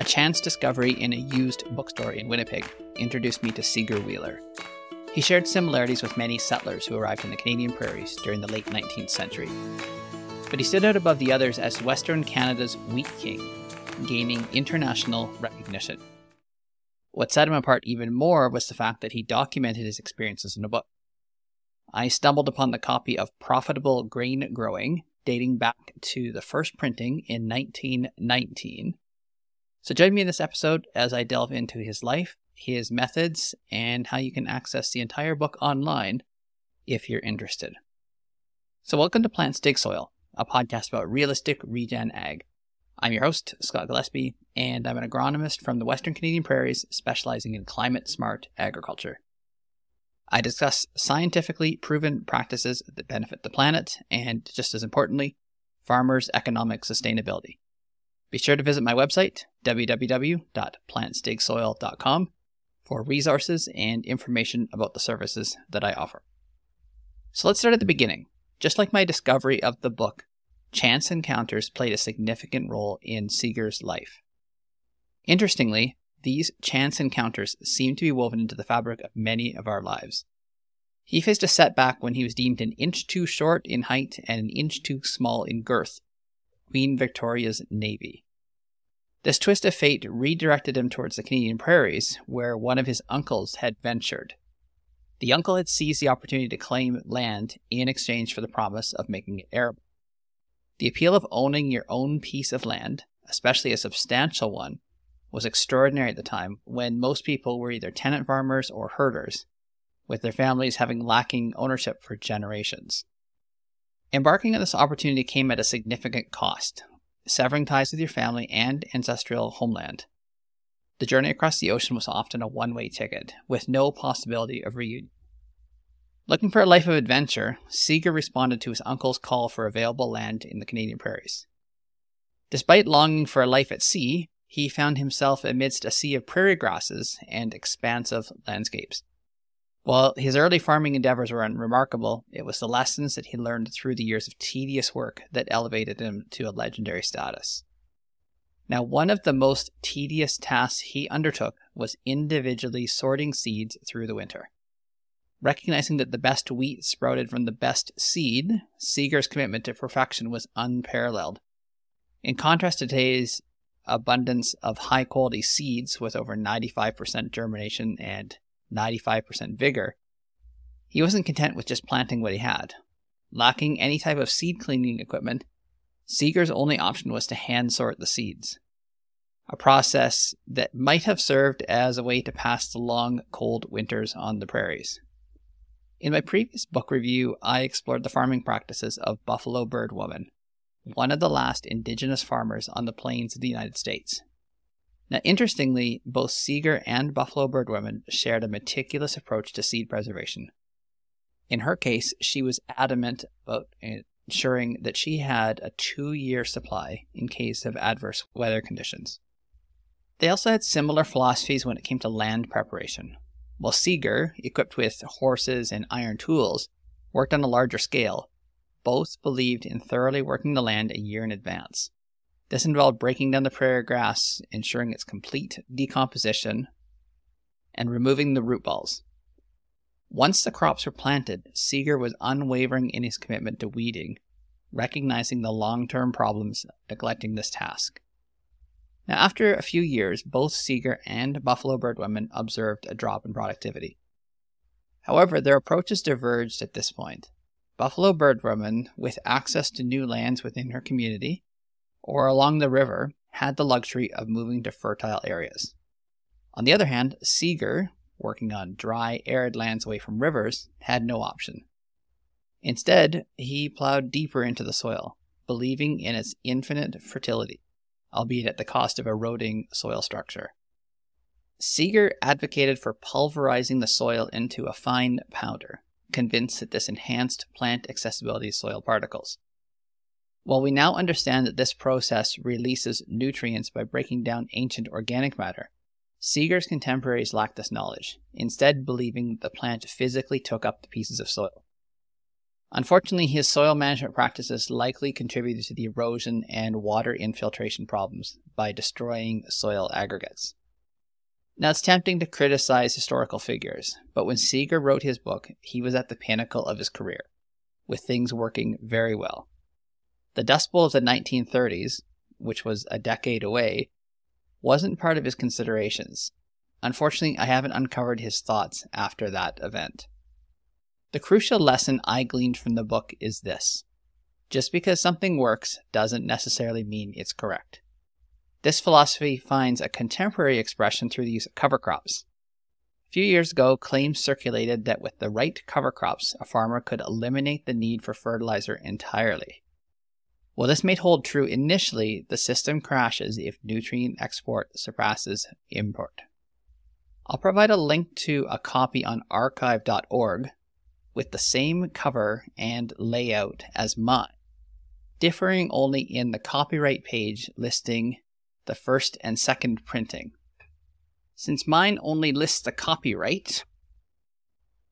A chance discovery in a used bookstore in Winnipeg introduced me to Seager Wheeler. He shared similarities with many settlers who arrived in the Canadian prairies during the late 19th century. But he stood out above the others as Western Canada's wheat king, gaining international recognition. What set him apart even more was the fact that he documented his experiences in a book. I stumbled upon the copy of Profitable Grain Growing, dating back to the first printing in 1919. So join me in this episode as I delve into his life, his methods, and how you can access the entire book online if you're interested. So, welcome to Plants Dig Soil, a podcast about realistic regen ag. I'm your host, Scott Gillespie, and I'm an agronomist from the Western Canadian prairies specializing in climate smart agriculture. I discuss scientifically proven practices that benefit the planet and, just as importantly, farmers' economic sustainability. Be sure to visit my website, www.plantsdigsoil.com, for resources and information about the services that I offer. So let's start at the beginning. Just like my discovery of the book, chance encounters played a significant role in Seager's life. Interestingly, these chance encounters seem to be woven into the fabric of many of our lives. He faced a setback when he was deemed an inch too short in height and an inch too small in girth. Queen Victoria's Navy. This twist of fate redirected him towards the Canadian prairies, where one of his uncles had ventured. The uncle had seized the opportunity to claim land in exchange for the promise of making it arable. The appeal of owning your own piece of land, especially a substantial one, was extraordinary at the time when most people were either tenant farmers or herders, with their families having lacking ownership for generations. Embarking on this opportunity came at a significant cost, severing ties with your family and ancestral homeland. The journey across the ocean was often a one way ticket, with no possibility of reunion. Looking for a life of adventure, Seager responded to his uncle's call for available land in the Canadian prairies. Despite longing for a life at sea, he found himself amidst a sea of prairie grasses and expansive landscapes. While his early farming endeavors were unremarkable, it was the lessons that he learned through the years of tedious work that elevated him to a legendary status. Now, one of the most tedious tasks he undertook was individually sorting seeds through the winter. Recognizing that the best wheat sprouted from the best seed, Seager's commitment to perfection was unparalleled. In contrast to today's abundance of high quality seeds with over 95% germination and 95% vigor, he wasn't content with just planting what he had. Lacking any type of seed cleaning equipment, Seager's only option was to hand sort the seeds, a process that might have served as a way to pass the long, cold winters on the prairies. In my previous book review, I explored the farming practices of Buffalo Bird Woman, one of the last indigenous farmers on the plains of the United States. Now, interestingly, both Seager and Buffalo Bird Woman shared a meticulous approach to seed preservation. In her case, she was adamant about ensuring that she had a two year supply in case of adverse weather conditions. They also had similar philosophies when it came to land preparation. While Seager, equipped with horses and iron tools, worked on a larger scale, both believed in thoroughly working the land a year in advance. This involved breaking down the prairie grass, ensuring its complete decomposition, and removing the root balls. Once the crops were planted, Seager was unwavering in his commitment to weeding, recognizing the long term problems neglecting this task. Now, after a few years, both Seager and Buffalo Bird Woman observed a drop in productivity. However, their approaches diverged at this point. Buffalo Bird Woman, with access to new lands within her community or along the river, had the luxury of moving to fertile areas. On the other hand, Seager, working on dry, arid lands away from rivers, had no option. Instead, he plowed deeper into the soil, believing in its infinite fertility, albeit at the cost of eroding soil structure. Seager advocated for pulverizing the soil into a fine powder, convinced that this enhanced plant accessibility soil particles. While we now understand that this process releases nutrients by breaking down ancient organic matter, Seager's contemporaries lacked this knowledge, instead, believing the plant physically took up the pieces of soil. Unfortunately, his soil management practices likely contributed to the erosion and water infiltration problems by destroying soil aggregates. Now, it's tempting to criticize historical figures, but when Seager wrote his book, he was at the pinnacle of his career, with things working very well. The Dust Bowl of the 1930s, which was a decade away, wasn't part of his considerations. Unfortunately, I haven't uncovered his thoughts after that event. The crucial lesson I gleaned from the book is this just because something works doesn't necessarily mean it's correct. This philosophy finds a contemporary expression through the use of cover crops. A few years ago, claims circulated that with the right cover crops, a farmer could eliminate the need for fertilizer entirely. While this may hold true initially, the system crashes if nutrient export surpasses import. I'll provide a link to a copy on archive.org with the same cover and layout as mine, differing only in the copyright page listing the first and second printing. Since mine only lists the copyright,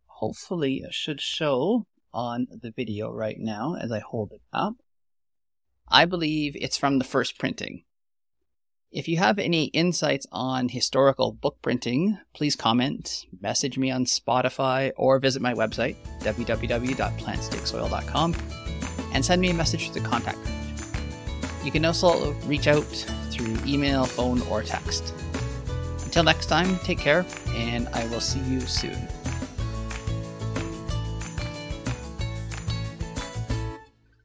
hopefully it should show on the video right now as I hold it up. I believe it's from the first printing. If you have any insights on historical book printing, please comment, message me on Spotify, or visit my website, www.plantsdigsoil.com, and send me a message to the contact page. You can also reach out through email, phone, or text. Until next time, take care, and I will see you soon.